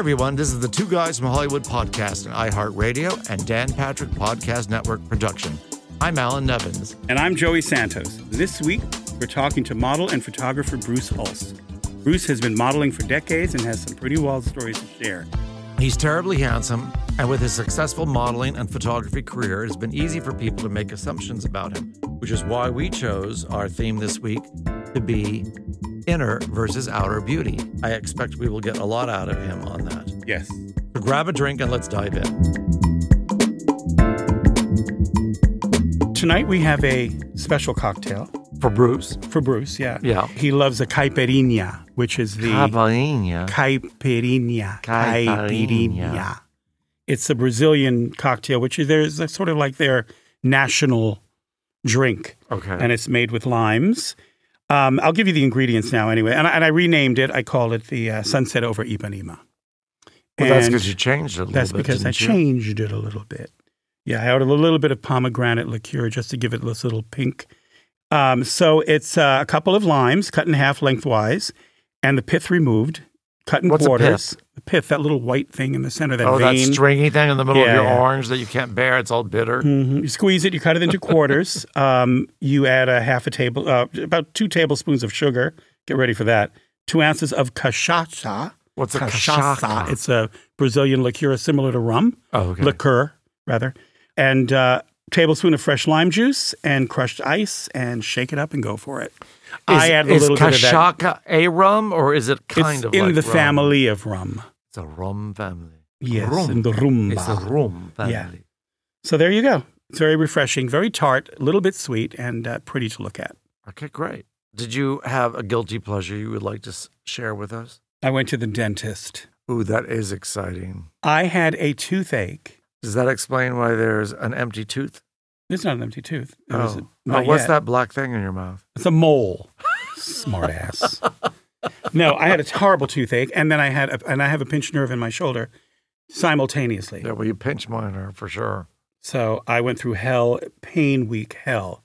Everyone, this is the Two Guys from Hollywood podcast and iHeartRadio and Dan Patrick Podcast Network production. I'm Alan Nevins. And I'm Joey Santos. This week, we're talking to model and photographer Bruce Hulse. Bruce has been modeling for decades and has some pretty wild stories to share. He's terribly handsome, and with his successful modeling and photography career, it has been easy for people to make assumptions about him, which is why we chose our theme this week to be inner versus outer beauty. I expect we will get a lot out of him on that. Yes. So grab a drink and let's dive in. Tonight, we have a special cocktail For Bruce, for Bruce. Yeah. Yeah. He loves a caipirinha, which is the Caipirinha. caipirinha. Caipirinha. It's a Brazilian cocktail, which is there's a sort of like their national drink. Okay. and it's made with limes. Um, I'll give you the ingredients now, anyway. And I, and I renamed it. I called it the uh, Sunset over Ipanema. well, that's because you changed it a little that's bit. because I didn't you? changed it a little bit. Yeah, I added a little bit of pomegranate liqueur just to give it this little pink. Um, so it's uh, a couple of limes cut in half lengthwise, and the pith removed, cut in What's quarters. The pith, that little white thing in the center, that oh, vein. that stringy thing in the middle Yeah, of your yeah. orange that you can't bear. It's all bitter. Mhm. You squeeze it, you cut it into quarters. um, you add a half a table, uh, about two tablespoons of sugar. Get ready for that. Two ounces of cachaça. What's a cachaça? It's a Brazilian liqueur similar to rum. Oh, okay. Liqueur, rather. And uh, tablespoon of fresh lime juice and crushed ice and shake it up and go for it. I is, add a little bit of that. a rum or is it kind it's of in like the rum? family of rum. It's a rum family. Yes, rum. in the rumba. It's a rum family. Yeah. So there you go. It's very refreshing, very tart, a little bit sweet, and uh, pretty to look at. Okay, great. Did you have a guilty pleasure you would like to s- share with us? I went to the dentist. Ooh, that is exciting. I had a toothache. Does that explain why there's an empty tooth? It's not an empty tooth. It Oh, Oh, what's yet. that black thing in your mouth? It's a mole. Smart ass. no, I had a horrible toothache, and then I had a, and I have a pinched nerve in my shoulder simultaneously. Yeah, well, you pinch mine for sure. So I went through hell, pain week hell.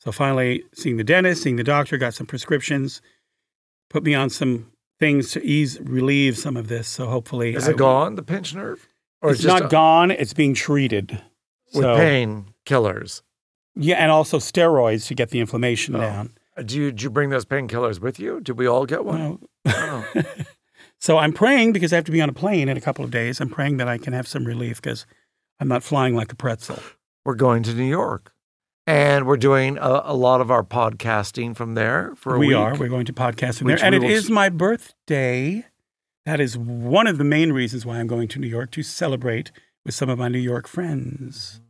So finally, seeing the dentist, seeing the doctor, got some prescriptions, put me on some things to ease, relieve some of this. So hopefully, Is I- it gone, the pinch nerve? Or It's just not a- gone. It's being treated. with So- pain killers? Yeah, and also steroids to get the inflammation Oh. down. Uh, Do you, did you bring those painkillers with you? Did we all get one? Well, Oh. so I'm praying because I have to be on a plane in a couple of days. I'm praying that I can have some relief because I'm not flying like a pretzel. We're going to New York. And we're doing a, a lot of our podcasting from there for a we week. are. We're going to podcast in Which there, and we it is my birthday. That is one of the main reasons why I'm going to New York to celebrate with some of my New York friends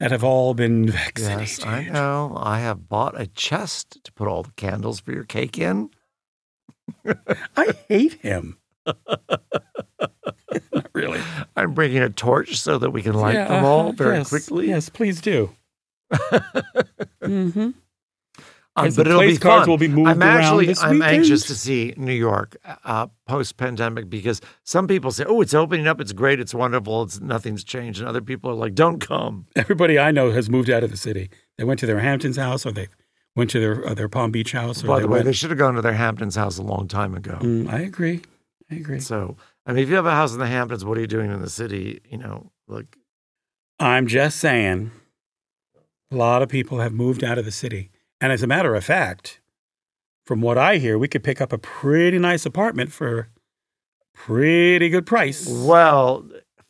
that have all been vaccinated. Yes, I know. I have bought a chest to put all the candles for your cake in. I hate him. Not really. I'm bringing a torch so that we can light them uh-huh, all very yes, quickly. Yes, please do. mm-hmm. Um, but it'll place be cards fun. will be moved I'm actually I'm anxious to see New York uh, post pandemic because some people say, "Oh, it's opening up. It's great. It's wonderful. It's nothing's changed," and other people are like, "Don't come." Everybody I know has moved out of the city. They went to their Hamptons house, or they went to their uh, their Palm Beach house. Or By the way, went, they should have gone to their Hamptons house a long time ago. Mm, I agree. I agree. So, I mean, if you have a house in the Hamptons, what are you doing in the city? You know, like I'm just saying, a lot of people have moved out of the city, and as a matter of fact, from what I hear, we could pick up a pretty nice apartment for pretty good price. Well,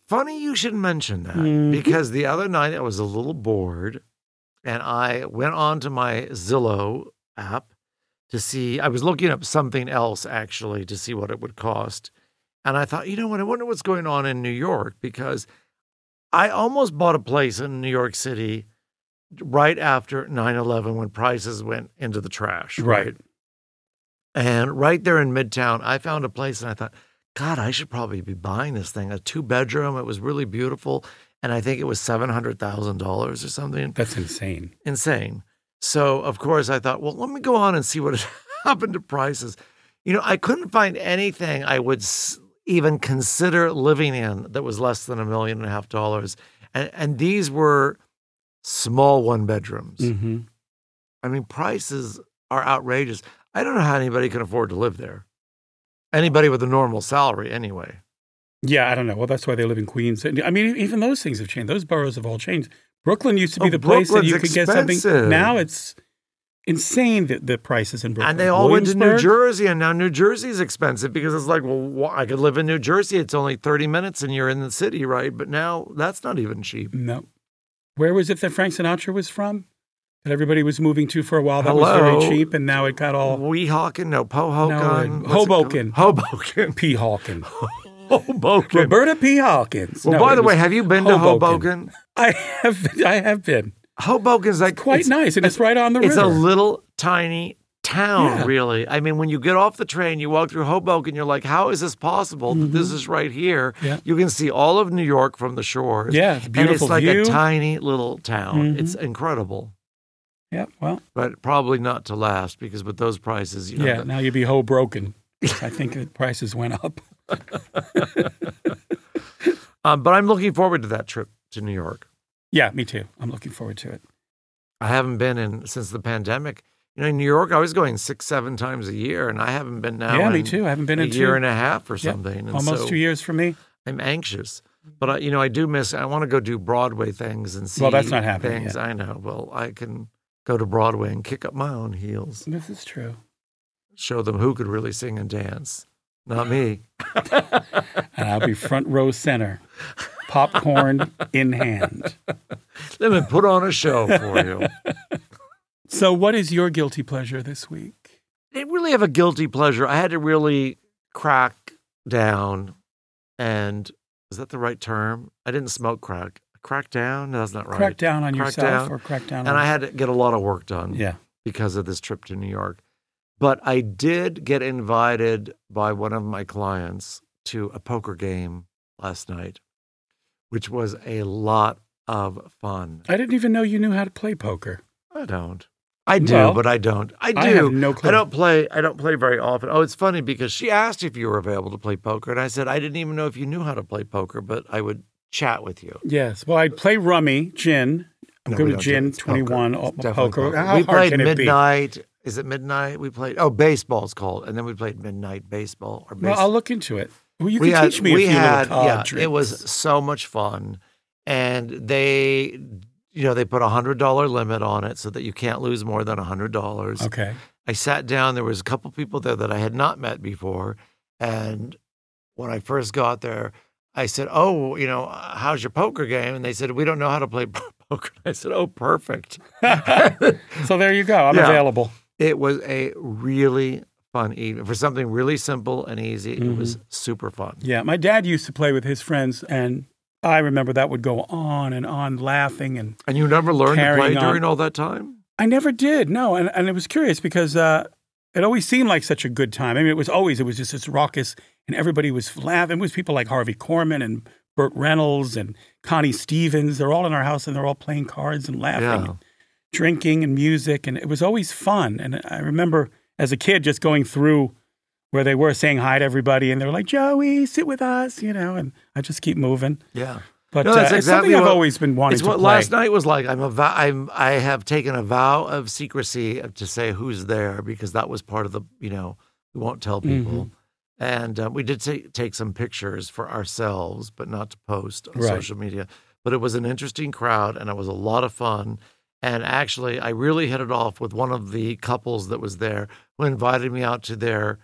funny you should mention that Mhm. because the other night I was a little bored and I went on to my Zillow app to see, I was looking up something else actually to see what it would cost. And I thought, you know what? I wonder what's going on in New York because I almost bought a place in New York City right after 9 11 when prices went into the trash. Right. And right there in Midtown, I found a place and I thought, God, I should probably be buying this thing. A two bedroom. It was really beautiful. And I think it was $700,000 or something. That's insane. Insane. So, of course, I thought, well, let me go on and see what happened to prices. You know, I couldn't find anything I would s- even consider living in that was less than a million and a half dollars. And, and these were small one bedrooms. hmm I mean, prices are outrageous. I don't know how anybody can afford to live there. Anybody with a normal salary, anyway. Yeah, I don't know. Well, that's why they live in Queens. I mean, even those things have changed. Those boroughs have all changed. Brooklyn used to be Oh, the place that you Brooklyn's could get something. Now it's insane that the prices in Brooklyn. And they all went to New Jersey, and now New Jersey's expensive because it's like, well, I could live in New Jersey. It's only 30 minutes and you're in the city, right? But now that's not even cheap. No. Where was it that Frank Sinatra was from? That everybody was moving to for a while. That was very cheap, and now it got all Weehawken? No, Pohokan? No, Hoboken. Hoboken. P. Hawkins. Hoboken. Roberta P. Hawkins. well, No, by the way, have you been to Hoboken? I have. I have been. Hoboken's like Quite it's- nice, and it's right on the It's river. It's a little tiny town, Yeah. really. I mean, when you get off the train, you walk through Hoboken, you're like, how is this possible? that This is right here. Mm-hmm. Yeah. You can see all of New York from the shores. Yeah, it's a And beautiful it's like view. a tiny little town. Mhm. It's incredible, yeah. Well. but probably not to last because with those prices, you know. Yeah. the- Now you'd be ho broken. I think the prices went up. um, but I'm looking forward to that trip to New York. Yeah, me too. I'm looking forward to it. I haven't been in since the pandemic. You know, in New York, I was going six, seven times a year, and I haven't been now. yeah, me too. I haven't been A in a year two, and a half or something. Almost so- two years for me. I'm anxious, but I, you know, I do miss. I want to go do Broadway things and see. Well, that's not happening Things yet. I know. Well, I can go to Broadway and kick up my own heels, This is true. show them who could really sing and dance. Not me. And I'll be front row center, popcorn in hand. Let me put on a show for you. So, what is your guilty pleasure this week? I didn't really have a guilty pleasure. I had to really crack down, and is that the right term? I didn't smoke crack. Crack down? No, that's not right. Crack down on Crack yourself down. or crack down And I had to get a lot of work done. Yeah. because of this trip to New York. But I did get invited by one of my clients to a poker game last night, which was a lot of fun. I didn't even know you knew how to play poker. I don't. I do, Well, but I don't. I do. I have no clue. I don't play. I don't play very often. Oh, it's funny because she asked if you were available to play poker, and I said I didn't even know if you knew how to play poker, but I would chat with you. Yes. Well, I play rummy, gin. I'm No, good with don't do it. gin, It's poker. 21, all- uh, poker. How we hard played can it be? midnight. Is it midnight? We played. Oh, baseball's called, and then we played midnight baseball or Well, I'll look into it. Well, you we can had, teach me we a few had, yeah, card tricks. it was so much fun, and they, you know, they put a hundred dollar limit on it so that you can't lose more than a hundred dollars. Okay. I sat down. There was a couple people there that I had not met before, and when I first got there, I said, "Oh, you know, how's your poker game?" And they said, "We don't know how to play poker." I said, "Oh, perfect." So there you go. I'm Yeah. available. It was a really fun evening for something really simple and easy. It was Mm-hmm. super fun. Yeah, my dad used to play with his friends, and I remember that would go on and on, laughing. And And you never learned to play on. during all that time? I never did, no. And, and it was curious because uh, it always seemed like such a good time. I mean, it was always, it was just this raucous, and everybody was laughing. It was people like Harvey Korman and Burt Reynolds and Connie Stevens. They're all in our house and they're all playing cards and laughing. Yeah. drinking and music, and it was always fun. And I remember as a kid just going through where they were saying hi to everybody, and they were like, "Joey, sit with us," you know, and I just keep moving. Yeah. But No, uh, that's it's exactly something I've always been wanting It's to what play. last night was like. I'm a vow, I'm I have taken a vow of secrecy to say who's there because that was part of the you know we won't tell Mm-hmm. people. And uh, we did take take some pictures for ourselves, but not to post on Right. social media. But it was an interesting crowd, and it was a lot of fun. And actually, I really hit it off with one of the couples that was there who invited me out to their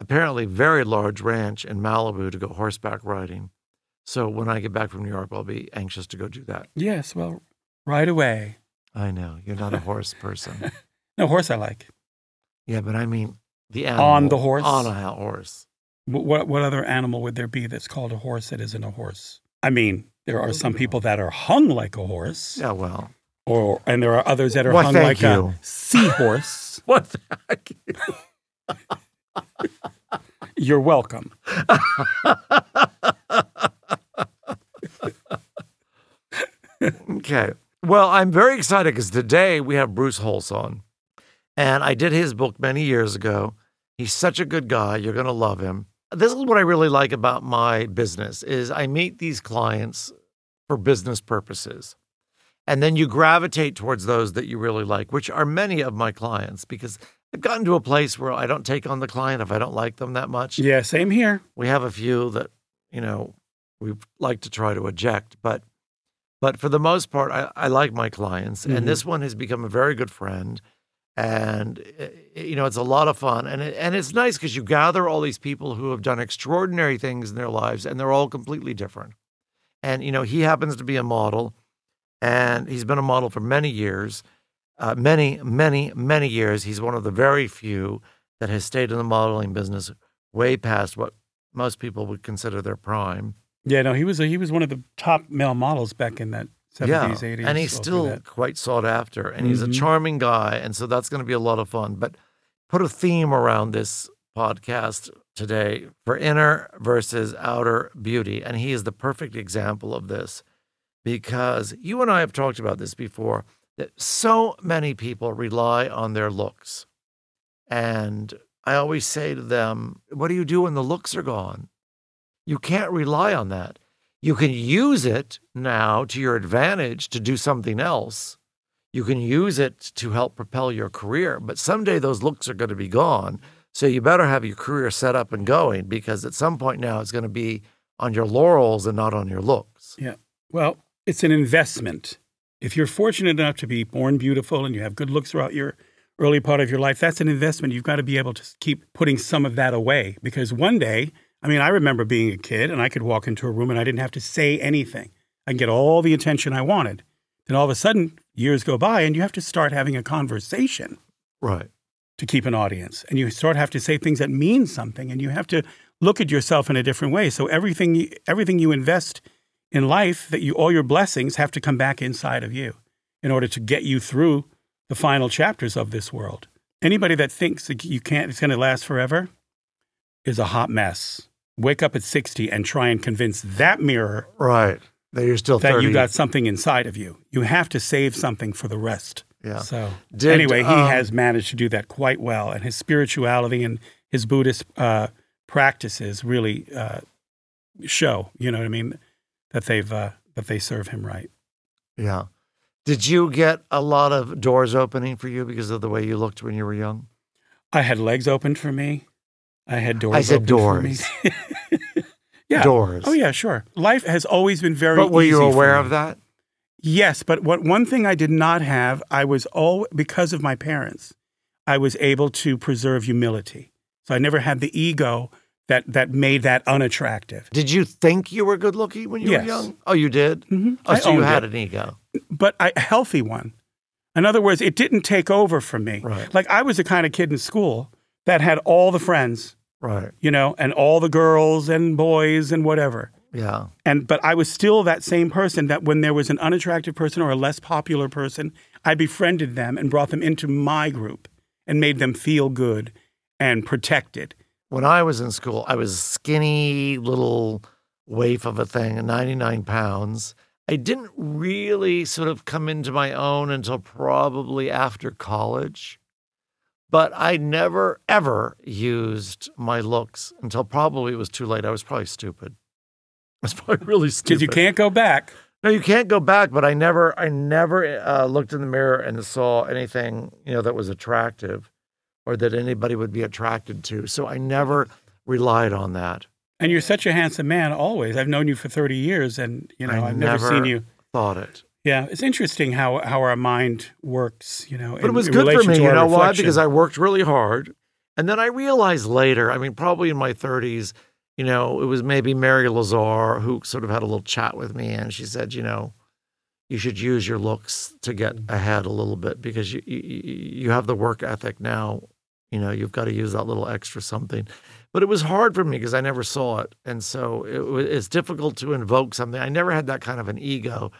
apparently very large ranch in Malibu to go horseback riding. So when I get back from New York, I'll be anxious to go do that. Yes, well, right away. I know you're not a horse person. No horse I like. Yeah, but I mean the animal On the horse? On a horse. Wh- What what other animal would there be that's called a horse that isn't a horse? I mean, there are some people that are hung like a horse, Yeah, well, or and there are others that are Well, hung like you. a seahorse. what the heck? You're welcome. Okay. Well, I'm very excited because today we have Bruce Hulse on, and I did his book many years ago. He's such a good guy. You're going to love him. This is what I really like about my business is I meet these clients for business purposes. And then you gravitate towards those that you really like, which are many of my clients because I've gotten to a place where I don't take on the client if I don't like them that much. Yeah, same here. We have a few that, you know, we like to try to eject, but but for the most part, I, I like my clients, Mhm. and this one has become a very good friend, and eh, you know, it's a lot of fun, and it, and it's nice because you gather all these people who have done extraordinary things in their lives, and they're all completely different. And you know, he happens to be a model, and he's been a model for many years, uh, many, many, many years. He's one of the very few that has stayed in the modeling business way past what most people would consider their prime. Yeah, no, he was a, he was one of the top male models back in that seventies, eighties, and he's still quite sought after, and he's a Mhm. charming guy, and so that's going to be a lot of fun. But put a theme around this podcast today for inner versus outer beauty, and he is the perfect example of this because you and I have talked about this before that so many people rely on their looks, and I always say to them, "What do you do when the looks are gone?" You can't rely on that. You can use it now to your advantage to do something else. You can use it to help propel your career, but someday those looks are going to be gone. So you better have your career set up and going because at some point now it's going to be on your laurels and not on your looks. Yeah. Well, it's an investment. If you're fortunate enough to be born beautiful and you have good looks throughout your early part of your life, that's an investment. You've got to be able to keep putting some of that away because one day, I mean, I remember being a kid and I could walk into a room and I didn't have to say anything. I can get all the attention I wanted. Then all of a sudden, years go by and you have to start having a conversation Right. to keep an audience and you start have to say things that mean something and you have to look at yourself in a different way so everything you, everything you invest in life that you all your blessings have to come back inside of you in order to get you through the final chapters of this world anybody that thinks that you can't it's going to last forever is a hot mess wake up at 60 and try and convince that mirror Right. That you're still that 30. you got something inside of you you have to save something for the rest Yeah. so Did, anyway, he um, has managed to do that quite well, and his spirituality and his Buddhist uh, practices really uh, show. You know what I mean? That they've uh, that they serve him right. Yeah. Did you get a lot of doors opening for you because of the way you looked when you were young? I had legs opened for me. I had doors. I said me. yeah. Doors. Oh yeah, sure. Life has always been very. But were you aware of that? Yes, but what one thing I did not have, I was all because of my parents. I was able to preserve humility, so I never had the ego that that made that unattractive. Did you think you were good looking when you were young? Oh, you did? Mhm. Oh, I so you had it. an ego. but I, a healthy one. In other words, it didn't take over from me. Right. Like I was the kind of kid in school that had all the friends, Right. you know, and all the girls and boys and whatever. Yeah. And but I was still that same person that when there was an unattractive person or a less popular person, I befriended them and brought them into my group and made them feel good and protected. When I was in school, I was a skinny little waif of a thing, 99 pounds. I didn't really sort of come into my own until probably after college. But I never, ever used my looks until probably it was too late. I was probably stupid. I was probably really stupid. Because you can't go back. No, you can't go back. But I never, I never uh, looked in the mirror and saw anything, you know, that was attractive, or that anybody would be attracted to. So I never relied on that. And you're such a handsome man always. I've known you for 30 years and, you know, I I've never, seen you. Thought it. Yeah, it's interesting how, how our mind works, you know. But it was good for me, you know why? Because I worked really hard. And then I realized later, I mean, probably in my 30s, you know, it was maybe Mary Lazar who sort of had a little chat with me. And she said, you know, you should use your looks to get mm. ahead a little bit because you, you, you have the work ethic now. You know, you've got to use that little extra something. But it was hard for me because I never saw it. And so it, it's difficult to invoke something. I never had that kind of an ego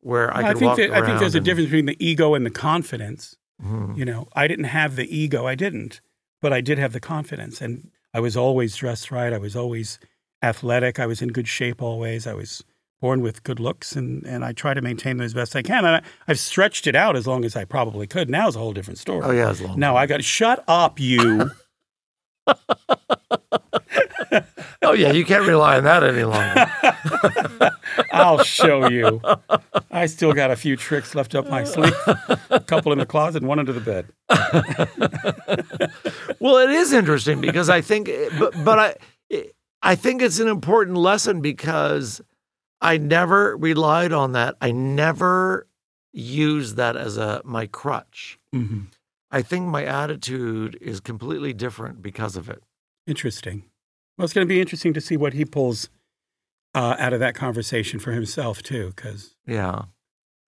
where I I could think walk that, I think there's a difference between the ego and the confidence. and- Mhm. You know, I didn't have the ego, I didn't, but I did have the confidence. And I was always dressed right. I was always athletic. I was in good shape always. I was born with good looks, and, and I try to maintain them as best I can. And I, I've stretched it out as long as I probably could. Now is a whole different story. Oh, yeah, it's long. Now I got shut up, you. Oh, yeah, you can't rely on that any longer. I'll show you. I still got a few tricks left up my sleeve. A couple in the closet, one under the bed. well, it is interesting because I think, but, but I, I think it's an important lesson because I never relied on that. I never used that as a my crutch. hmm I think my attitude is completely different because of it. Interesting. Well, it's going to be interesting to see what he pulls uh, out of that conversation for himself too, because Yeah,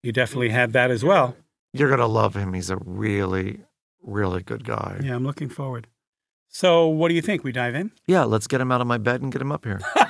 you definitely had that as well. you're gonna love him. He's a really, really good guy. Yeah, I'm looking forward. So, what do you think? We dive in, Yeah, let's get him out of my bed and get him up here.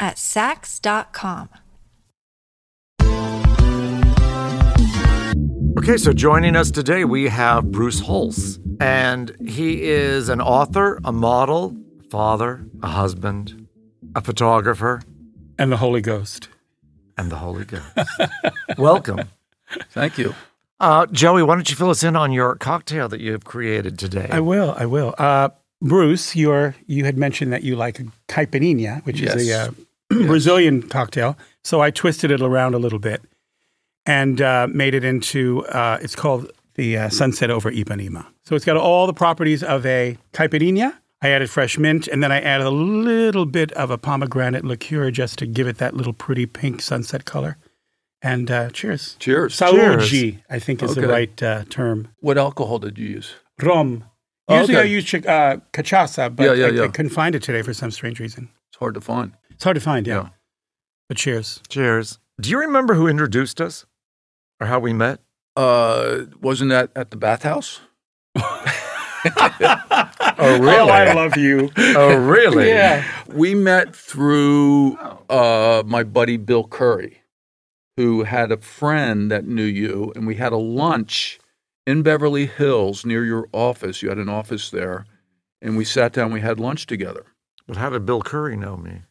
at Saks.com. Okay, so joining us today, we have Bruce Hulse, and he is an author, a model, father, a husband, a photographer, And the Holy Ghost. and the Holy Ghost. Welcome. Thank you. Uh, Joey, why don't you fill us in on your cocktail that you have created today? I will. I will. Uh, Bruce, you're, you had mentioned that you like caipirinha, which is a Yes. Brazilian cocktail. So I twisted it around a little bit and uh, made it into, uh, it's called the uh, Sunset over Ipanema. So it's got all the properties of a caipirinha. I added fresh mint, and then I added a little bit of a pomegranate liqueur just to give it that little pretty pink sunset color. And uh, cheers. Cheers. Saúde, I think is the right uh, term. What alcohol did you use? Rum. Oh, Usually I okay. use chi- uh, cachaça, but Yeah, yeah, I, I couldn't find it today for some strange reason. It's hard to find. It's hard to find, yeah. Yeah. But cheers. Cheers. Do you remember who introduced us or how we met? Uh, wasn't that at the bathhouse? Oh, really? Oh, I love you. oh, really? yeah. We met through uh, my buddy Bill Curry, who had a friend that knew you, and we had a lunch in Beverly Hills near your office. You had an office there, and we sat down. We had lunch together But how did Bill Curry know me?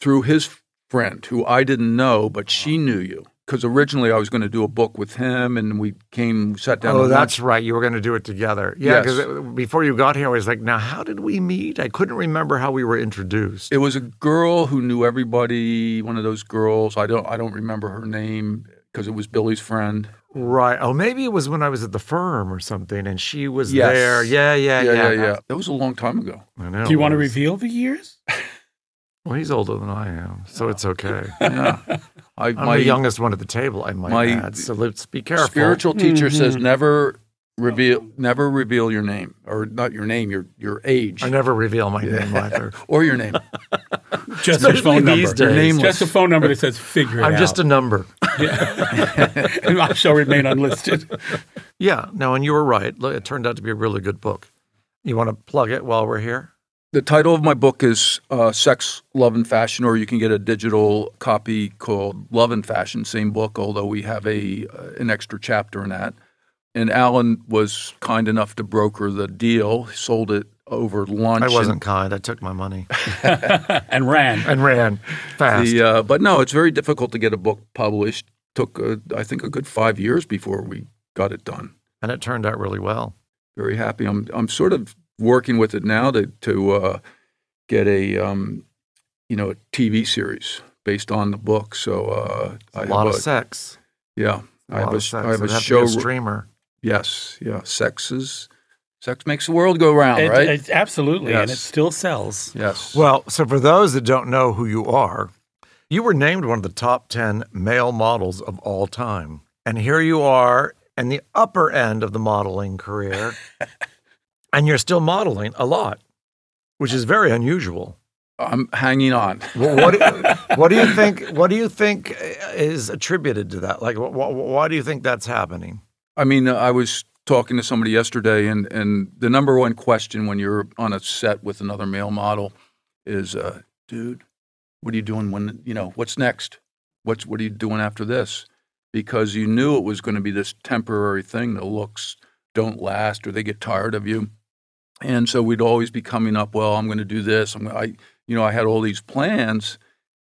Through his friend, who I didn't know, but uh-huh. she knew you. Because originally I was going to do a book with him, and we came, sat down. Oh, that's lunch. right. You were going to do it together. Yeah, Yes. because before you got here, I was like, now, how did we meet? I couldn't remember how we were introduced. It was a girl who knew everybody. One of those girls. I don't. I don't remember her name because it was Billy's friend. right. Oh, maybe it was when I was at the firm or something and she was Yes. there. Yeah, yeah, yeah. yeah, yeah, That was a long time ago. I know. Do you want to reveal the years? Well, he's older than I am, so it's okay. Yeah, I, I'm my the youngest one at the table, I might my add. So let's be careful. spiritual teacher says Mhm. never reveal, never reveal your name or not your name, your your age I never reveal my name either. or your name. Just a phone number. these Your days. Just a phone number that says figure it I'm just a out. number. I shall remain unlisted. Yeah, no, and you were right. It turned out to be a really good book. You want to plug it while we're here? The title of my book is uh, Sex, Love, and Fashion, or you can get a digital copy called Love and Fashion, same book, although we have a uh, an extra chapter in that. And Alan was kind enough to broker the deal. He sold it over lunch. I wasn't kind. I took my money and ran. and ran fast. The, uh, but no, it's very difficult to get a book published. Took, uh, I think, a good five years before we got it done. and it turned out really well. Very happy. I'm, I'm sort of working with it now to to uh, get a, um, you know, a TV series based on the book. So uh, I A have lot of a- sex. yeah, A I have lot a, sex. I have a It'd have to show. a streamer. yes, yeah. Sex is sex makes the world go round, It- right? it's absolutely, and it still sells. yes. Well, so for those that don't know who you are, you were named one of the top 10 male models of all time. And here you are in the upper end of the modeling career, and you're still modeling a lot, which is very unusual. I'm hanging on. Well, what, what do you think? What do you think is attributed to that? Like, wh- wh- why do you think that's happening? I mean, uh, I was talking to somebody yesterday, and, and the number one question when you're on a set with another male model is, uh, dude, what are you doing when, you know, what's next? What's, what are you doing after this? Because you knew it was going to be this temporary thing. The looks don't last or they get tired of you. And so we'd always be coming up, well, I'm going to do this. I'm, I, you know, I had all these plans.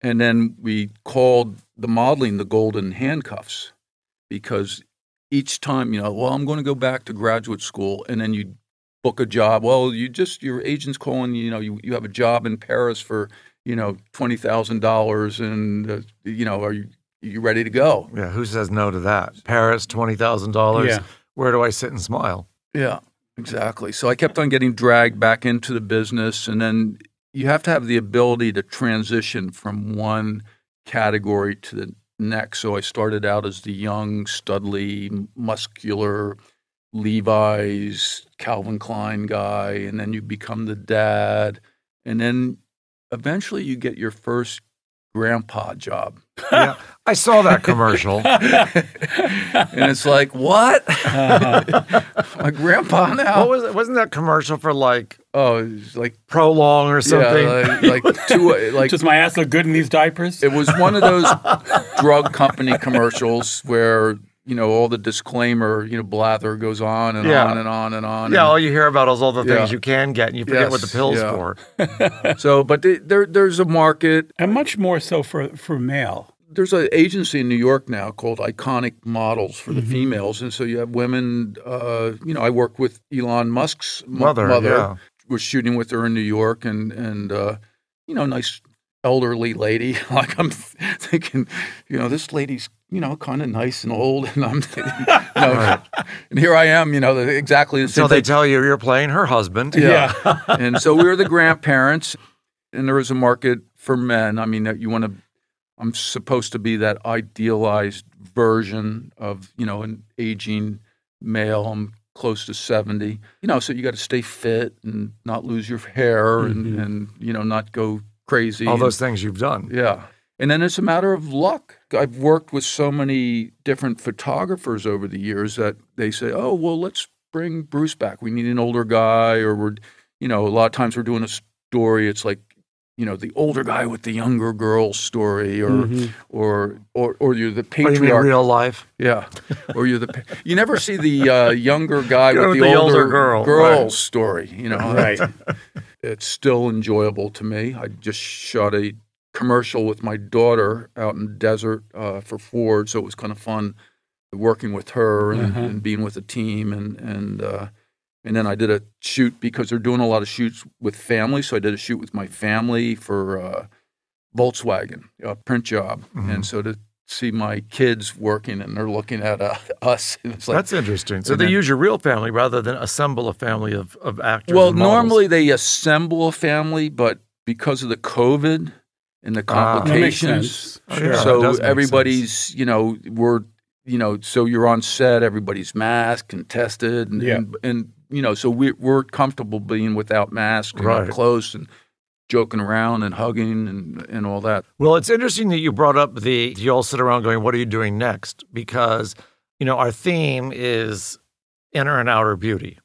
And then we called the modeling the golden handcuffs because each time, you know, well, I'm going to go back to graduate school, and then you book a job. Well, you just your agent's calling. You know, you you have a job in Paris for you know twenty thousand dollars, and uh, you know, are you you ready to go? Yeah, who says no to that? Paris, twenty thousand dollars. Yeah. Where do I sit and smile? Yeah, exactly. So I kept on getting dragged back into the business, and then you have to have the ability to transition from one category to the next. So I started out as the young, studly, muscular Levi's Calvin Klein guy, and then you become the dad, and then eventually you get your first grandpa job. yeah, I saw that commercial. and it's like, what? Uh-huh. My grandpa now? What was it? Wasn't that commercial for like Oh, like Prolong or something? Yeah, like, like two, like Does my ass look good in these diapers? it was one of those drug company commercials where you know all the disclaimer, you know, blather goes on and Yeah. on and on and on. yeah, all you hear about is all the things Yeah. you can get, and you forget what the Yes, pills yeah. for. so, but the- there, there's a market. and much more so for, for male. There's an agency in New York now called Iconic Models for Mm-hmm. the females, and so you have women. Uh, you know, I work with Elon Musk's mo- Mother, yeah. Was shooting with her in New York, and and uh, you know, nice elderly lady. like I'm thinking, you know, this lady's you know kind of nice and old, and I'm, you know, and here I am, you know, exactly the same. So they thing. tell you you're playing her husband. Yeah. and so we were the grandparents, and there was a market for men. I mean, you want to, I'm supposed to be that idealized version of, you know, an aging male. I'm close to 70, you know, so you got to stay fit and not lose your hair and, mm-hmm. and, you know, not go crazy. All and- those things you've done. yeah. And then it's a matter of luck. I've worked with so many different photographers over the years that they say, oh, well, let's bring Bruce back. We need an older guy, or we're, you know, a lot of times we're doing a story. It's like, you know, the older guy with the younger girl story, or, or, or, or you're the mean patriarch. real life? Yeah, or you're the. pa- You never see the uh, younger guy with with the, the older, older girl, girl right. story. You know, Right. it's still enjoyable to me. I just shot a commercial with my daughter out in the desert uh, for Ford, so it was kind of fun working with her and, Uh-huh. and being with the team and and uh, and then I did a shoot because they're doing a lot of shoots with family, so I did a shoot with my family for uh, Volkswagen, a print job, Mm-hmm. and so to see my kids working and they're looking at uh, us, it's like That's interesting. So they then- use your real family rather than assemble a family of, of actors. Well, normally they assemble a family, but because of the COVID and the Ah. Complications, sense. Oh, Sure. so everybody's, you know, we're, you know, so you're on set, everybody's masked and tested, and, Yeah. and, and you know, so we, we're comfortable being without masks and Right. up close and joking around and hugging and, and all that. Well, it's interesting that you brought up the you all sit around going, "What are you doing next?" Because you know our theme is inner and outer beauty,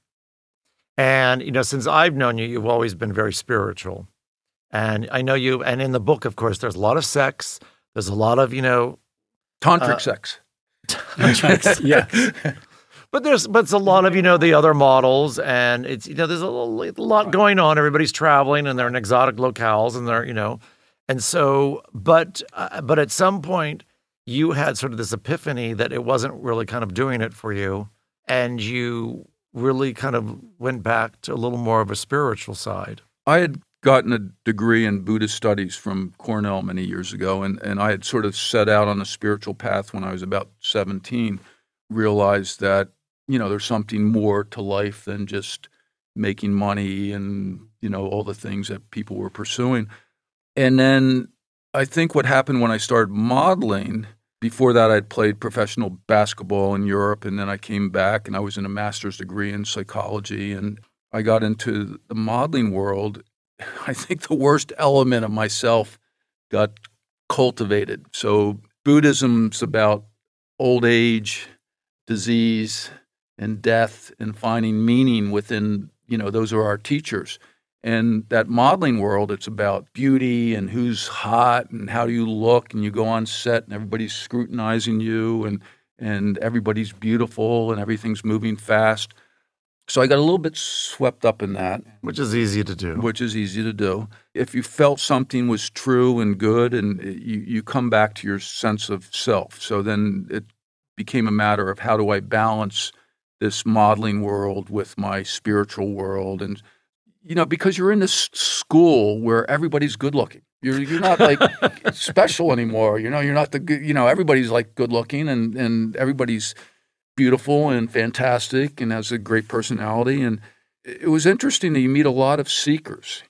and you know since I've known you, you've always been very spiritual, and I know you. And in the book, of course, there's a lot of sex. There's a lot of you know Tantric Uh, sex. yeah. But there's but it's a lot of you know the other models, and it's you know there's a, little- a lot going on. Everybody's traveling, and they're in exotic locales, and they're you know, and so but uh, but at some point you had sort of this epiphany that it wasn't really kind of doing it for you, and you really kind of went back to a little more of a spiritual side. I had gotten a degree in Buddhist studies from Cornell many years ago, and, and I had sort of set out on a spiritual path when I was about 17, realized that, you know, there's something more to life than just making money and, you know, all the things that people were pursuing. And then I think what happened when I started modeling, before that I'd played professional basketball in Europe, and then I came back and I was in a master's degree in psychology, and I got into the modeling world I think the worst element of myself got cultivated. So Buddhism's about old age, disease, and death, and finding meaning within. You know, those are our teachers. And that modeling world, it's about beauty and who's hot and how do you look, and you go on set and everybody's scrutinizing you, and and everybody's beautiful and everything's moving fast. So I got a little bit swept up in that Which is easy to do. which is easy to do. If you felt something was true and good, and you, you come back to your sense of self. So then it became a matter of how do I balance this modeling world with my spiritual world, and you know, because you're in this school where everybody's good looking. You're you're not like special anymore. You know, you're not the good. You know, everybody's like good looking, and and everybody's beautiful and fantastic, and has a great personality, and it was interesting that you meet a lot of seekers.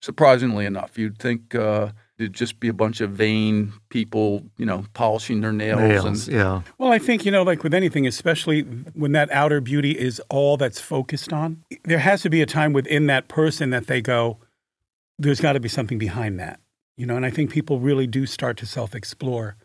Surprisingly enough, you'd think uh, it'd just be a bunch of vain people, you know, polishing their nails. Nails, and, yeah. Well, I think, you know, like with anything, especially when that outer beauty is all that's focused on, there has to be a time within that person that they go, there's got to be something behind that. You know, and I think people really do start to self explore,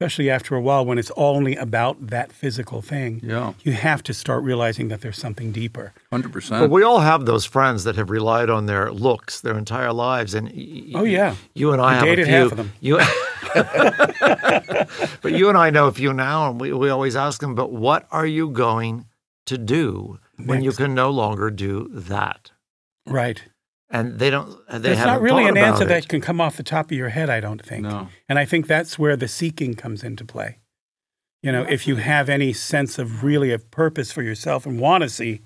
especially after a while when it's only about that physical thing. Yeah, You have to start realizing that there's something deeper. 100%. But we all have those friends that have relied on their looks their entire lives, and y- y- Oh, yeah. you and I I have dated a few. half of them. You, but you and I know a few now, and we, we always ask them. But what are you going to do when you can no longer do that? Right. And they don't. They It's haven't really an answer it. that can come off the top of your head, I don't think. No, And I think that's where the seeking comes into play. You know, if you have any sense of really a purpose for yourself and want to see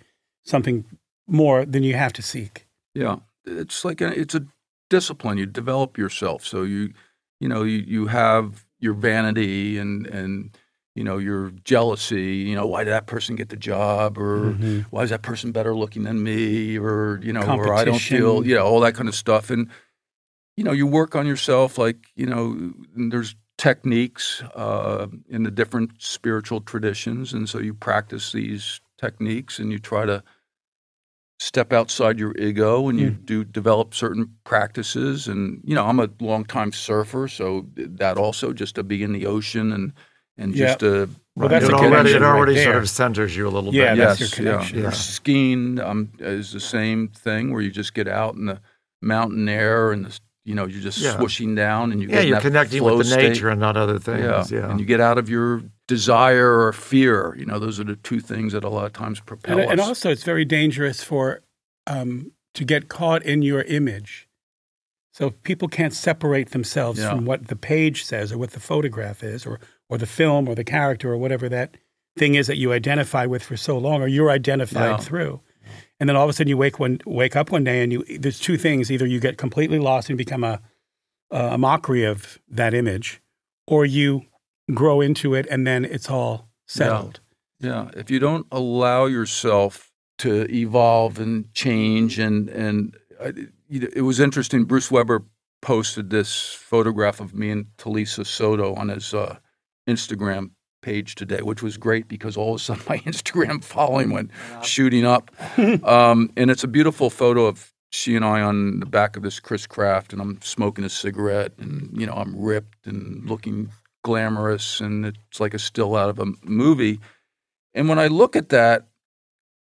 something more, then you have to seek. yeah, it's like a, it's a discipline. You develop yourself, so you, you know, you you have your vanity and and you know your jealousy. You know, why did that person get the job, or why is that person better looking than me, or you know, or I don't feel, you know, all that kind of stuff. And you know, you work on yourself, like you know, there's techniques uh, in the different spiritual traditions, and so you practice these techniques, and you try to step outside your ego, and you Hmm. do develop certain practices. And you know, I'm a longtime surfer, so that also just to be in the ocean and and Yeah. just to Well, that's it a to get already, it right already sort of centers you a little Yeah, bit. that's yes, your connection. Yeah. Yeah. Skiing um, is the same thing where you just get out in the mountain air and the, you know you're just Yeah. swooshing down and you yeah get you're that connecting flow with the state. nature and not other things. Yeah, and you get out of your desire or fear. You know, those are the two things that a lot of times propel And, and also, it's very dangerous for um, to get caught in your image. So people can't separate themselves Yeah. from what the page says or what the photograph is or, or the film or the character or whatever that thing is that you identify with for so long or you're identified Yeah. through. And then all of a sudden you wake one wake up one day and you there's two things either you get completely lost and become a a mockery of that image or you grow into it and then it's all settled. Yeah, if you don't allow yourself to evolve and change, and and know, it was interesting. Bruce Weber posted this photograph of me and Talisa Soto on his uh, Instagram page today, which was great because all of a sudden my Instagram following went shooting up, um, and it's a beautiful photo of she and I on the back of this Chris Craft, and I'm smoking a cigarette, and you know I'm ripped and looking glamorous, and it's like a still out of a movie. And when I look at that,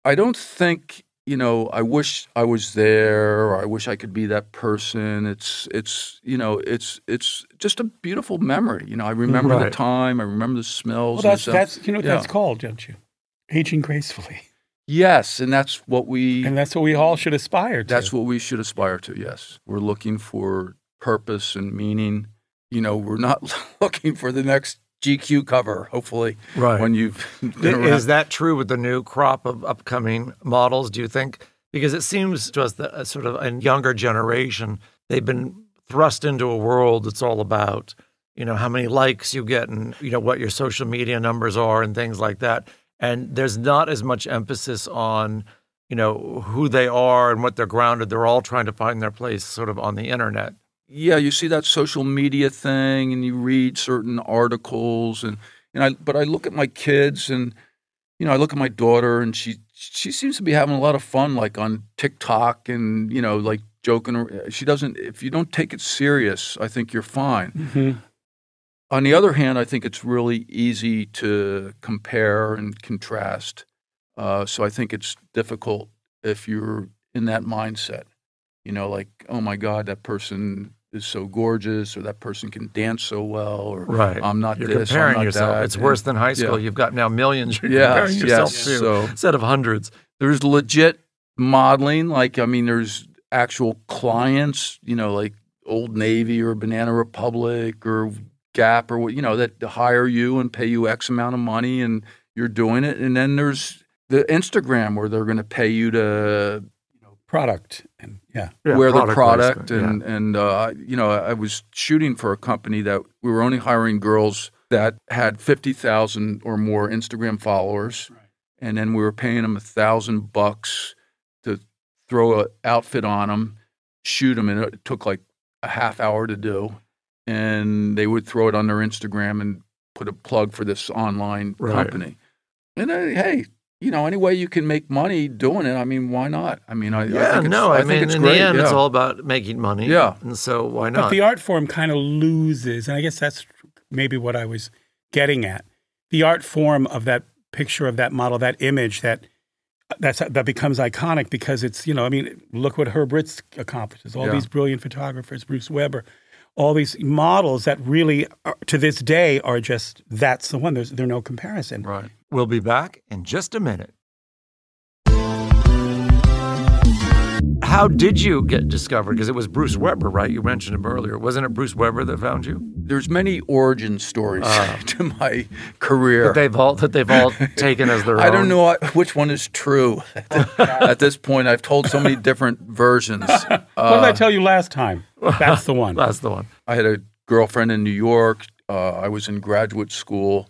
I don't think you know I wish I was there, or I wish I could be that person. It's it's you know it's it's just a beautiful memory. You know I remember the time, I remember the smells. Well, that's that's you know what Yeah. that's called, don't you? Aging gracefully, yes, and that's what we and that's what we all should aspire to. That's what we should aspire to. Yes, we're looking for purpose and meaning. You know, we're not looking for the next GQ cover. Hopefully, Right. when you've been. Is that true with the new crop of upcoming models, do you think? Because it seems to us that a sort of a younger generation, they've been thrust into a world that's all about, you know, how many likes you get and, you know, what your social media numbers are and things like that. And there's not as much emphasis on, you know, who they are and what they're grounded. They're all trying to find their place sort of on the internet. Yeah, you see that social media thing, and you read certain articles, and and I. But I look at my kids, and you know, I look at my daughter, and she she seems to be having a lot of fun, like on TikTok, and you know, like joking. She doesn't. If you don't take it serious, I think you're fine. Mhm. On the other hand, I think it's really easy to compare and contrast. Uh, so I think it's difficult if you're in that mindset. You know, like, oh my God, that person is so gorgeous, or that person can dance so well, or Right. I'm not You're this, I'm comparing not yourself. that. It's And worse than high school. yeah. You've got now millions you're Yes, comparing yourself yes. to So- instead of hundreds. there's legit modeling. Like, I mean, there's actual clients, you know, like Old Navy or Banana Republic or Gap or what, you know, that hire you and pay you X amount of money and you're doing it. And then there's the Instagram where they're going to pay you to product and yeah. wear the product. placement, yeah. And, and uh, you know, I was shooting for a company that we were only hiring girls that had 50,000 or more Instagram followers. And then we were paying them a thousand bucks to throw an outfit on them, shoot them, and it took like a half hour to do. And they would throw it on their Instagram and put a plug for this online Right. company. And then, hey, you know, any way you can make money doing it, I mean, why not? I mean, I, I Yeah, think it's, no, I, I, think mean, it's in great. the end, it's all about making money. Yeah. and so why not? But the art form kind of loses, and I guess that's maybe what I was getting at. The art form of that picture of that model, that image, that that's that becomes iconic because it's you know I mean look what Herb Ritts accomplishes. All Yeah. these brilliant photographers, Bruce Weber, all these models that really are, to this day are just that's the one. There's there's no comparison. Right. we'll be back in just a minute. How did you get discovered? Because it was Bruce Weber, right? You mentioned him earlier. Wasn't it Bruce Weber that found you? There's many origin stories Ah. to my career. That they've all that they've all taken as their I own. don't know which one is true. At this point, I've told so many different versions. what did Uh, I tell you last time? That's the one. That's the one. I had a girlfriend in New York. Uh, I was in graduate school.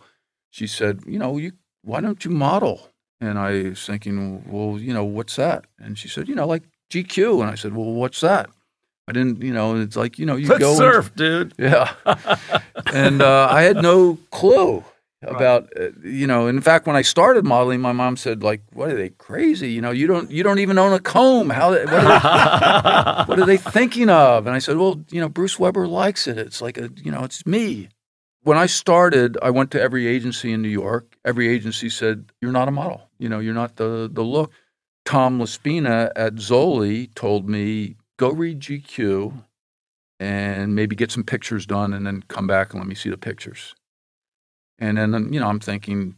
She said, "You know, you why don't you model?" And I was thinking, "Well, you know, what's that?" And she said, "You know, like GQ." And I said, "Well, what's that?" I didn't, you know, it's like you know, you Let's go and- surf, dude. Yeah. and uh, I had no clue about uh, you know in fact when i started modeling my mom said like what are they crazy? You know you don't you don't even own a comb. How what are they, what are they thinking of? And i said well you know bruce weber likes it. It's like a you know it's me. When i started i went to every agency in new york. Every agency said you're not a model. You know you're not the the look tom laspina at zoli told me go read gq and maybe get some pictures done and then come back and let me see the pictures. And then, um, you know, I'm thinking,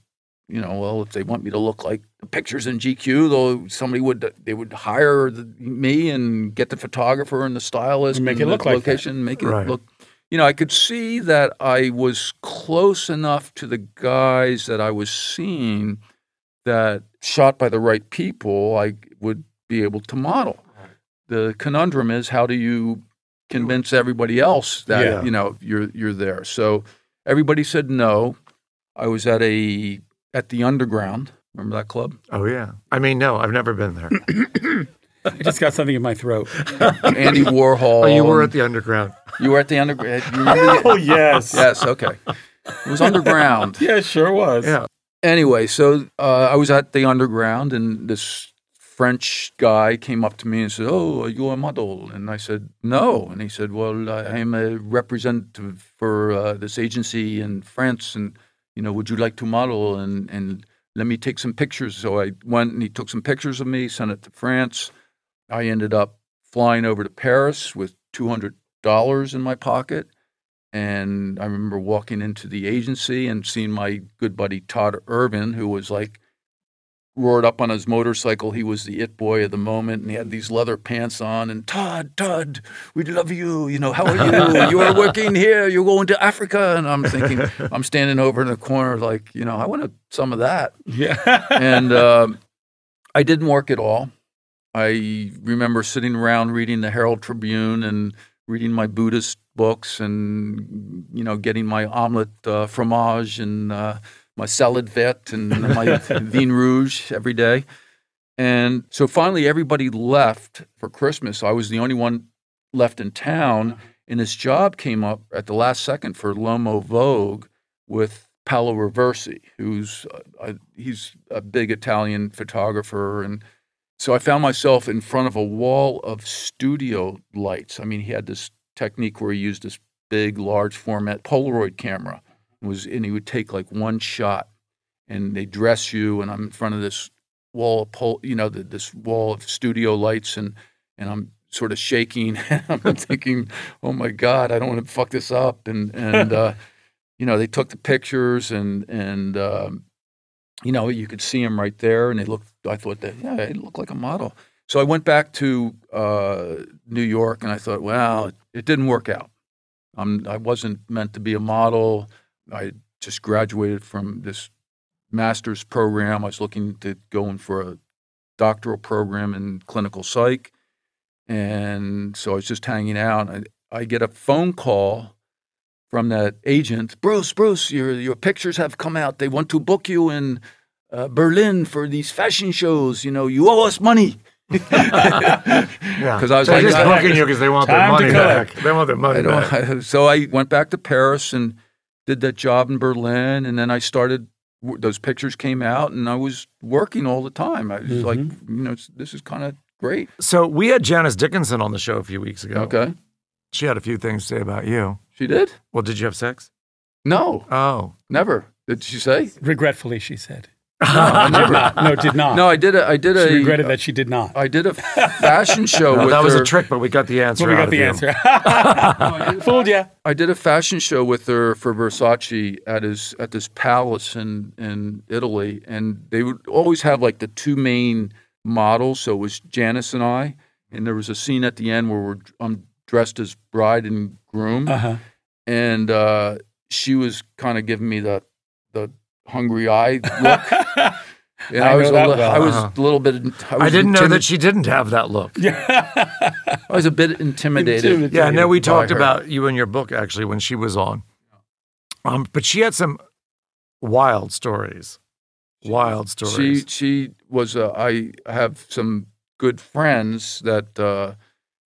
you know, well, if they want me to look like the pictures in GQ, though, somebody would they would hire the, me and get the photographer and the stylist And make and it the look like that. location, make it Right. look. You know, I could see that I was close enough to the guys that I was seeing that shot by the right people, I would be able to model. The conundrum is how do you convince everybody else that Yeah. you know you're you're there. So everybody said no. I was at a at the underground. Remember that club? Oh yeah. I mean, no, I've never been there. I just got something in my throat. Andy Warhol. oh, you were at the underground. you were at the underground. You remember the- oh yes, yes, okay. It was underground. yeah, it sure was. Yeah. Anyway, so uh, I was at the underground, and this French guy came up to me and said, "Oh, are you a model?" And I said, "No." And he said, "Well, I am a representative for uh, this agency in France, and you know, would you like to model and and let me take some pictures?" So I went and he took some pictures of me, sent it to France. I ended up flying over to Paris with two hundred dollars in my pocket. And I remember walking into the agency and seeing my good buddy Todd Irwin, who was like roared up on his motorcycle. He was the it boy of the moment, and he had these leather pants on. And Todd, Todd, we love you. You know, how are you? you are working here. You're going to Africa. And I'm thinking, I'm standing over in the corner, like, you know, I want some of that. Yeah. and uh, I didn't work at all. I remember sitting around reading the Herald Tribune and reading my Buddhist books and you know getting my omelet uh, fromage and uh, my salad vert and my vin rouge every day. And so finally, everybody left for Christmas. I was the only one left in town, and this job came up at the last second for L'Uomo Vogue with Paolo Roversi, who's uh, he's a big Italian photographer and so I found myself in front of a wall of studio lights. I mean, he had this technique where he used this big, large format Polaroid camera. It was and he would take like one shot, and they dress you, and I'm in front of this wall of pol- you know, the, this wall of studio lights, and and I'm sort of shaking. I'm thinking, oh my god, I don't want to fuck this up, and and uh, you know, they took the pictures, and and um, you know, you could see him right there, and they looked. I thought that yeah, he looked like a model. So I went back to uh, New York, and I thought, well, it, didn't work out. I'm, I wasn't meant to be a model. I just graduated from this master's program. I was looking to go in for a doctoral program in clinical psych, and so I was just hanging out. I, I get a phone call from that agent, Bruce, Bruce, your your pictures have come out. They want to book you in uh, Berlin for these fashion shows. You know, you owe us money. Yeah, Because I was They're like, just I- booking you because they want their money back. They want their money I so I went back to Paris and did that job in Berlin, and then I started. Those pictures came out, and I was working all the time. I was like, mm-hmm. you know, this is kind of great. So we had Janice Dickinson on the show a few weeks ago. Okay, She had a few things to say about you. she did. Well, did you have sex? No, Oh. never. Did she say? Regretfully, she said. No, I Did never. not. No, did not. No, I did. A, I did she a. regretted that she did not. I did a fashion show No, with that was her. a trick, but we got the answer. Well, we out got the of you. answer. Fooled you. I did a fashion show with her for Versace at his at this palace in in Italy, and they would always have like the two main models. So it was Janice and I, and there was a scene at the end where we're I'm dressed as bride and groom, Uh huh. and uh, she was kind of giving me the the hungry eye look. And I I, was a that well. I was Uh-huh. a little bit. I, was I didn't know that she didn't have that look. I was a bit intimidated. Intimidated. Yeah, no, we talked her. about you in your book actually when she was on. Um, but she had some wild stories. Wild stories. she was. Uh, I have some good friends that uh,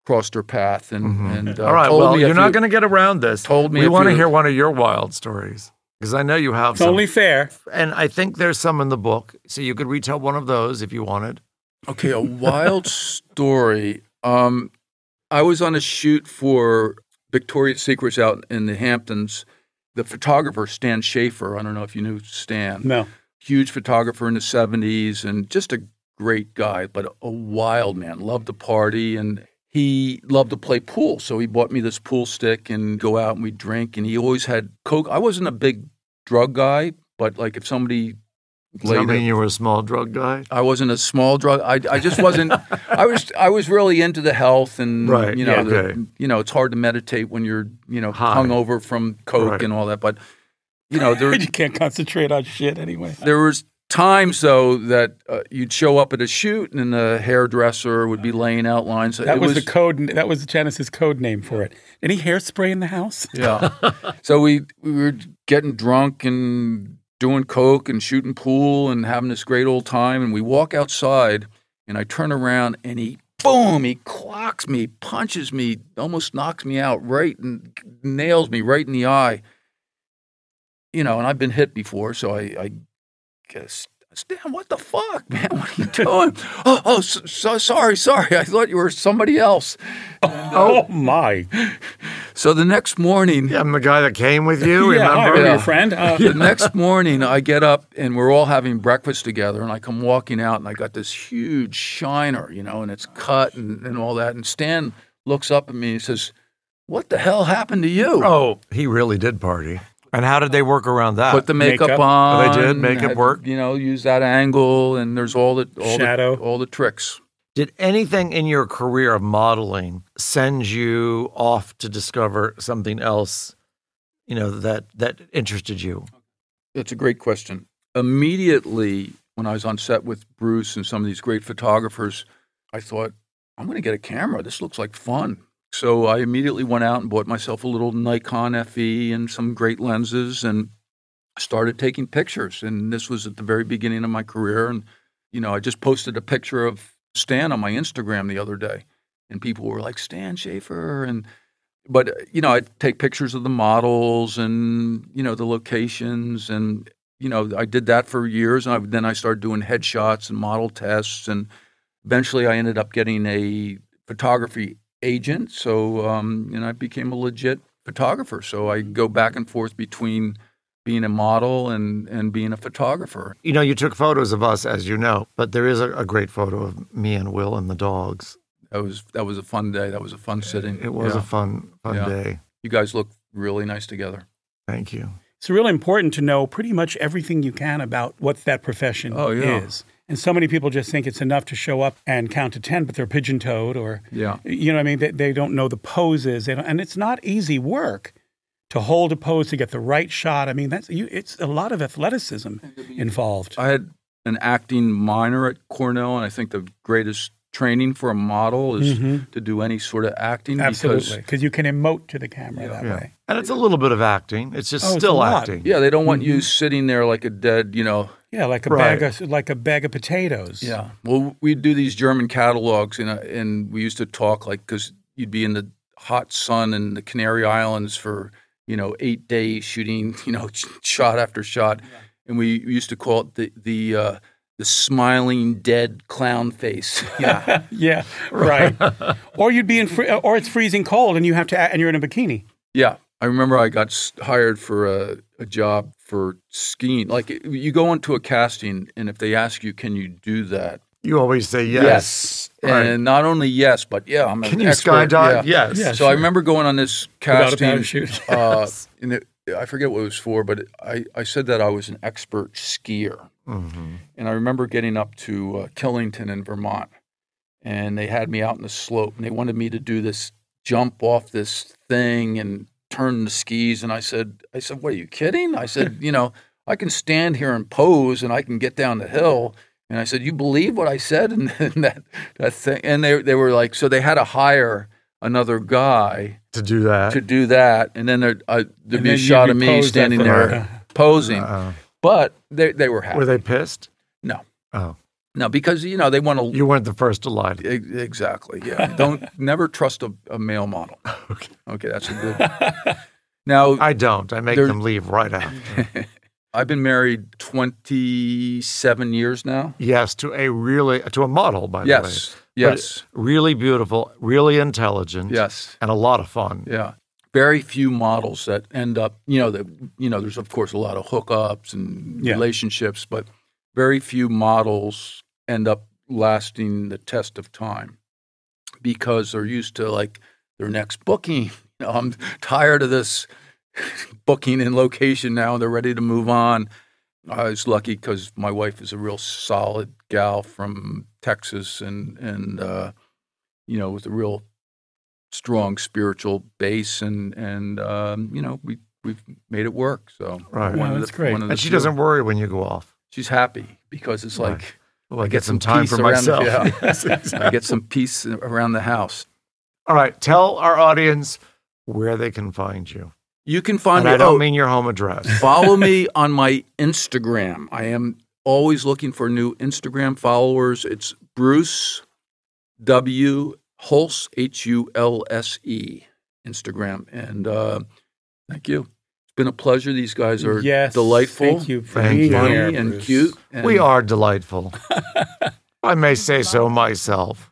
crossed her path and Mhm. and uh, All right, told well, me you're not you- going to get around this. told me we want to hear one of your wild stories because I know you have It's some. only fair. and I think there's some in the book, so you could retell one of those if you wanted. Okay, a wild story. Um, I was on a shoot for Victoria's Secrets out in the Hamptons. The photographer Stan Schaefer. I don't know if you knew Stan. No. huge photographer in the 70s and just a great guy, but a wild man. Loved to party and he loved to play pool. So he bought me this pool stick and go out and we drink. And he always had Coke. I wasn't a big drug guy, but like if somebody Does that mean you were a small drug guy? I wasn't a small drug. I, I just wasn't. I was I was really into the health and Right, you know yeah, the- okay. you know it's hard to meditate when you're you know High. hungover from coke Right. and all that. But you know there you can't concentrate on shit anyway. there was times though that uh, you'd show up at a shoot and the hairdresser would be laying out lines. That it was, the code. That was Janice's code name for it. Any hairspray in the house? yeah. so we we were getting drunk and doing coke and shooting pool and having this great old time. And we walk outside, and I turn around and he boom, he clocks me, punches me, almost knocks me out right and nails me right in the eye. You know, and I've been hit before, so I, I Stan, what the fuck, man? What are you doing? oh, oh, so, so sorry, sorry. I thought you were somebody else. Oh my! So the next morning, Yeah, I'm the guy that came with you. yeah, hi, remember? we're your friend. Uh, the next morning, I get up and we're all having breakfast together, and I come walking out, and I got this huge shiner, you know, and it's cut and, and all that. And Stan looks up at me and says, "What the hell happened to you?" Oh, he really did party. And how did they work around that? Put the makeup, Makeup. on. Oh, they did? Makeup had- work? You know, use that angle, and there's all the all Shadow. the, all the tricks. Did anything in your career of modeling send you off to discover something else, you know, that that interested you? That's a great question. Immediately when I was on set with Bruce and some of these great photographers, I thought, I'm going to get a camera. This looks like fun. So I immediately went out and bought myself a little Nikon FE and some great lenses and started taking pictures. And this was at the very beginning of my career. And, you know, I just posted a picture of Stan on my Instagram the other day. And people were like, Stan Schaefer. And, but, uh, you know, I'd take pictures of the models and, you know, the locations. And, you know, I did that for years. And I, then I started doing headshots and model tests. And eventually I ended up getting a photography agent. So, um, and I became a legit photographer. So I go back and forth between being a model and, and being a photographer. You know, you took photos of us, as you know, but there is a, a great photo of me and Will and the dogs. That was that was a fun day. That was a fun sitting. It was Yeah. a fun, fun Yeah. day. You guys look really nice together. Thank you. It's really important to know pretty much everything you can about what that profession Oh, yeah. is. And so many people just think it's enough to show up and count to 10, but they're pigeon toed or, Yeah. you know what I mean? They, they don't know the poses. They don't, and it's not easy work to hold a pose to get the right shot. I mean, that's you, it's a lot of athleticism involved. I had an acting minor at Cornell, and I think the greatest training for a model is to do any sort of acting Mm-hmm. Absolutely. because Because you can emote to the camera that way. And it's a little bit of acting. It's just Oh, still lot. acting. yeah, they don't want you sitting there like a dead, you know, Yeah, like a Right. bag of like a bag of potatoes. Yeah. Well, we'd do these German catalogs, and uh, and we used to talk like because you'd be in the hot sun in the Canary Islands for you know eight days shooting you know shot after shot, and we used to call it the the uh, the smiling dead clown face. Yeah. Yeah, right. or you'd be in, free, or it's freezing cold, and you have to, and you're in a bikini. yeah. I remember I got hired for a, a job for skiing. Like you go into a casting, and if they ask you, "Can you do that?" You always say yes. Right. And not only yes, but yeah, I'm an Can you expert. skydive? Yeah. Yes. Yeah, so I remember going on this Without a casting. parachute. uh, and I forget what it was for, but I, I said that I was an expert skier. Mm-hmm. And I remember getting up to uh, Killington in Vermont, and they had me out in the slope, and they wanted me to do this jump off this thing and turn the skis. And I said, I said, what are you kidding? I said, you know, I can stand here and pose, and I can get down the hill. And I said, you believe what I said? And, and that that thing, and they they were like, so they had to hire another guy To do that. to do that, and then there, uh, there'd And be a shot of me standing there for- posing. Uh, But they they were happy. were they pissed? No, Oh, no, because you know they want to. you weren't the first to lie. to- E- Exactly. Yeah. Don't never trust a, a male model. Okay. Okay, that's a good. Now I don't. I make them leave right after. I've been married twenty seven years now. yes, to a really to a model, by the way. Yes. Yes. Really beautiful, really intelligent, Yes. and a lot of fun. Yeah. Very few models that end up, you know, that you know, there's of course a lot of hookups and Yeah. relationships, but very few models end up lasting the test of time because they're used to like their next booking. You know, I'm tired of this booking in location now. They're ready to move on. I was lucky because my wife is a real solid gal from Texas and and uh, you know with a real strong spiritual base and and um, you know we we've made it work. So Right. Yeah, one of that's the- great. one And she few- doesn't worry when you go off. She's happy because it's Right. like Well, I, I get, get some some time for around the- myself. yeah. Yes, I get some peace around the house. All right, tell our audience where they can find you. You can find And me. I don't oh, mean your home address. follow me on my Instagram. I am always looking for new Instagram followers. It's Bruce W Hulse H U L S E Instagram, and uh, thank you. It's been a pleasure. These guys are yes, delightful. Thank you for Thank being funny here, and Bruce. cute. And We are delightful. I may say so myself.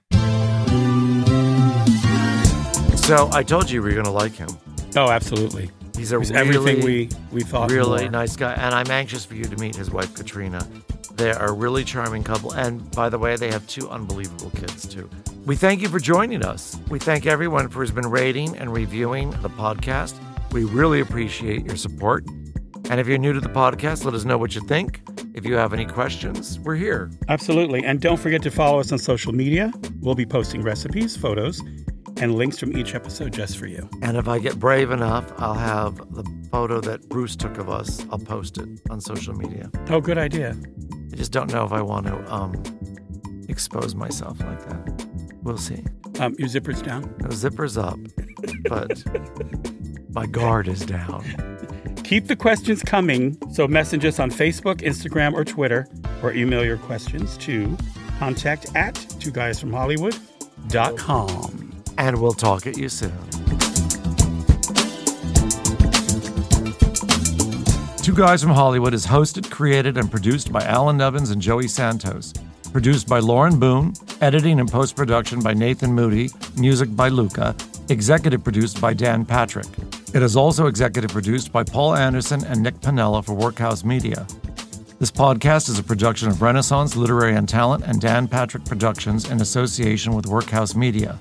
So I told you we were going to like him. Oh, absolutely. He's a He's really, everything we we thought. really more. nice guy, and I'm anxious for you to meet his wife Katrina. They are a really charming couple, and by the way, they have two unbelievable kids too. We thank you for joining us. We thank everyone for has been rating and reviewing the podcast. We really appreciate your support. And if you're new to the podcast, let us know what you think. If you have any questions, we're here. Absolutely. And don't forget to follow us on social media. We'll be posting recipes, photos, and links from each episode just for you. And if I get brave enough, I'll have the photo that Bruce took of us. I'll post it on social media. Oh, good idea. I just don't know if I want to um, expose myself like that. We'll see. Um, your zipper's down. No zipper's up, but my guard is down. Keep the questions coming. So message us on Facebook, Instagram, or Twitter, or email your questions to contact at two guys from Hollywood.com. And we'll talk at you soon. Two Guys from Hollywood is hosted, created, and produced by Alan Nevins and Joey Santos. Produced by Lauren Boone, editing and post production by Nathan Moody, music by Luca, executive produced by Dan Patrick. It is also executive produced by Paul Anderson and Nick Panella for Workhouse Media. This podcast is a production of Renaissance Literary and Talent and Dan Patrick Productions in association with Workhouse Media.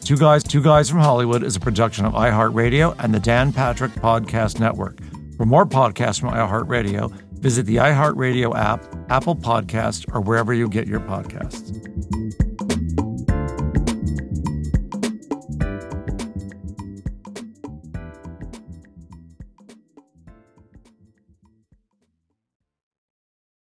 Two Guys, Two Guys from Hollywood is a production of iHeartRadio and the Dan Patrick Podcast Network. For more podcasts from iHeartRadio, visit the iHeartRadio app, Apple Podcast, or wherever you get your podcasts.